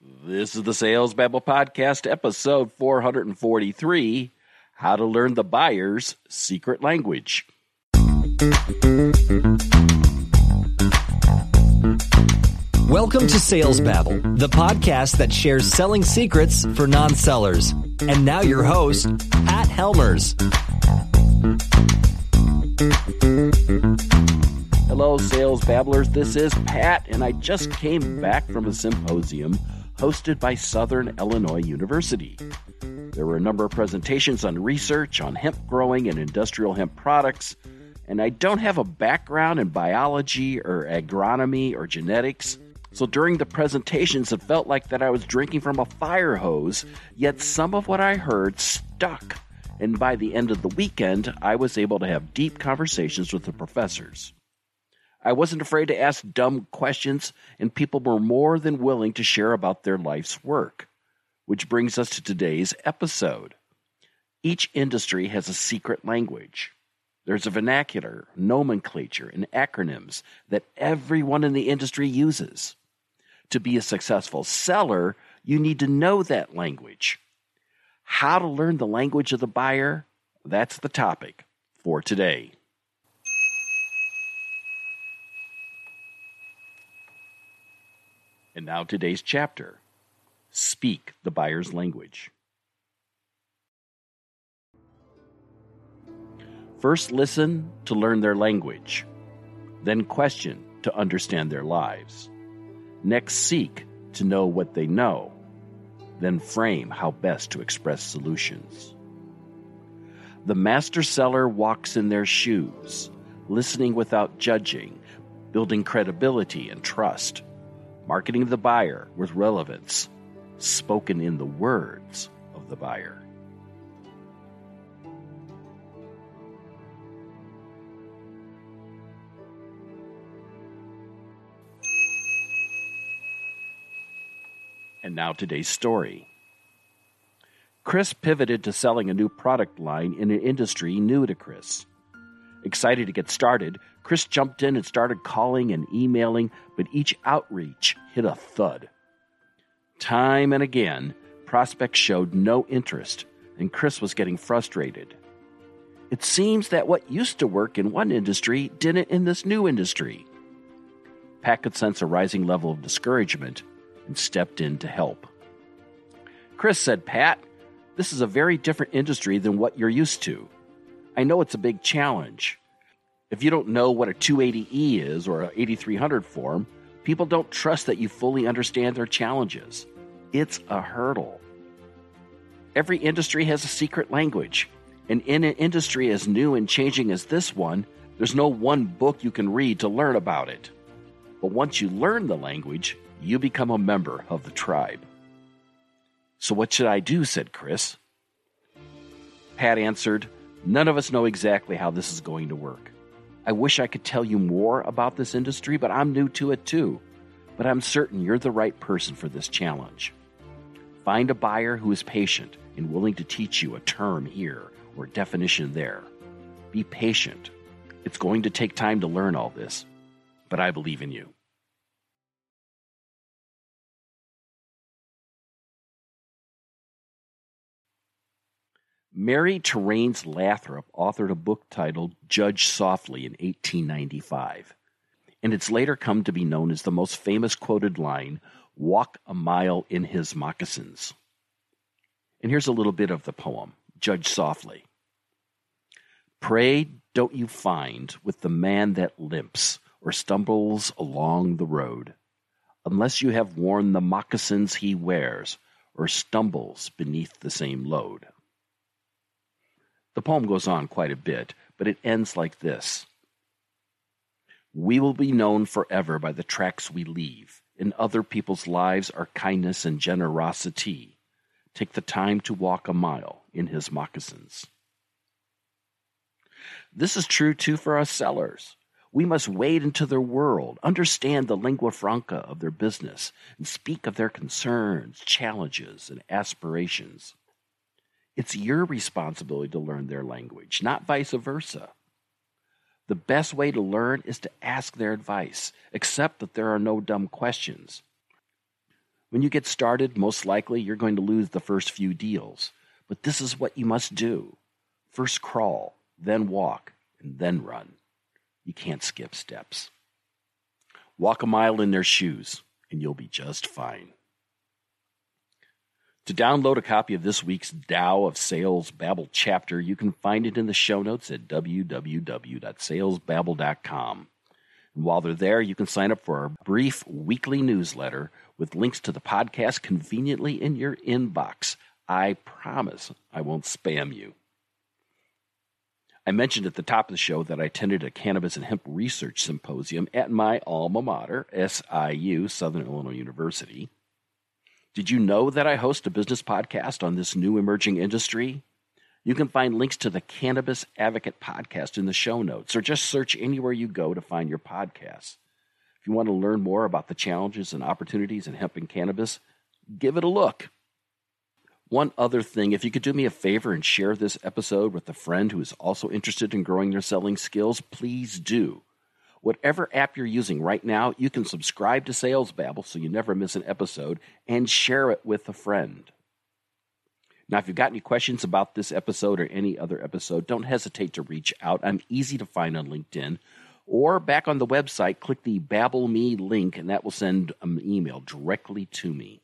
This is the Sales Babble Podcast, episode 443 How to Learn the Buyer's Secret Language. Welcome to Sales Babble, the podcast that shares selling secrets for non sellers. And now, your host, Pat Helmers. Hello, Sales Babblers. This is Pat, and I just came back from a symposium hosted by Southern Illinois University. There were a number of presentations on research on hemp growing and industrial hemp products, and I don't have a background in biology or agronomy or genetics. So during the presentations, it felt like that I was drinking from a fire hose, yet some of what I heard stuck. And by the end of the weekend, I was able to have deep conversations with the professors. I wasn't afraid to ask dumb questions, and people were more than willing to share about their life's work. Which brings us to today's episode. Each industry has a secret language. There's a vernacular, nomenclature, and acronyms that everyone in the industry uses. To be a successful seller, you need to know that language. How to learn the language of the buyer? That's the topic for today. And now today's chapter Speak the buyer's language. First, listen to learn their language. Then, question to understand their lives. Next, seek to know what they know. Then, frame how best to express solutions. The master seller walks in their shoes, listening without judging, building credibility and trust, marketing the buyer with relevance, spoken in the words of the buyer. And now today's story. Chris pivoted to selling a new product line in an industry new to Chris. Excited to get started, Chris jumped in and started calling and emailing, but each outreach hit a thud. Time and again, prospects showed no interest, and Chris was getting frustrated. It seems that what used to work in one industry didn't in this new industry. Pat could sense a rising level of discouragement and stepped in to help. Chris said, Pat, this is a very different industry than what you're used to. I know it's a big challenge. If you don't know what a 280E is or an 8300 form, people don't trust that you fully understand their challenges. It's a hurdle. Every industry has a secret language, and in an industry as new and changing as this one, there's no one book you can read to learn about it. But once you learn the language, you become a member of the tribe. So, what should I do? said Chris. Pat answered, None of us know exactly how this is going to work. I wish I could tell you more about this industry, but I'm new to it too. But I'm certain you're the right person for this challenge. Find a buyer who is patient and willing to teach you a term here or definition there. Be patient. It's going to take time to learn all this, but I believe in you. Mary Torrans Lathrap authored a book titled Judge Softly in 1895, and it's later come to be known as the most famous quoted line Walk a mile in his moccasins. And here's a little bit of the poem Judge Softly. Pray don't you find with the man that limps or stumbles along the road, unless you have worn the moccasins he wears or stumbles beneath the same load. The poem goes on quite a bit, but it ends like this We will be known forever by the tracks we leave in other people's lives are kindness and generosity. Take the time to walk a mile in his moccasins. This is true too for us sellers. We must wade into their world, understand the lingua franca of their business, and speak of their concerns, challenges, and aspirations. It's your responsibility to learn their language, not vice versa. The best way to learn is to ask their advice, accept that there are no dumb questions. When you get started, most likely you're going to lose the first few deals. But this is what you must do first crawl, then walk, and then run. You can't skip steps. Walk a mile in their shoes, and you'll be just fine. To download a copy of this week's Tao of Sales Babble chapter, you can find it in the show notes at www.salesbabble.com. And while they're there, you can sign up for our brief weekly newsletter with links to the podcast conveniently in your inbox. I promise I won't spam you. I mentioned at the top of the show that I attended a cannabis and hemp research symposium at my alma mater, SIU, Southern Illinois University. Did you know that I host a business podcast on this new emerging industry? You can find links to the Cannabis Advocate podcast in the show notes, or just search anywhere you go to find your podcasts. If you want to learn more about the challenges and opportunities in hemp and cannabis, give it a look. One other thing, if you could do me a favor and share this episode with a friend who is also interested in growing their selling skills, please do. Whatever app you're using right now, you can subscribe to Sales Babble so you never miss an episode and share it with a friend. Now, if you've got any questions about this episode or any other episode, don't hesitate to reach out. I'm easy to find on LinkedIn. Or back on the website, click the Babble Me link, and that will send an email directly to me.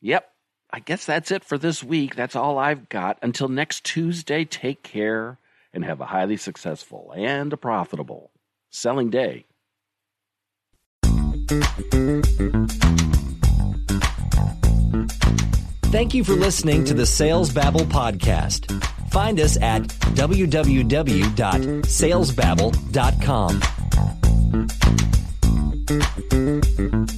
Yep, I guess that's it for this week. That's all I've got. Until next Tuesday, take care and have a highly successful and a profitable selling day. Thank you for listening to the Sales Babble podcast. Find us at www.salesbabble.com.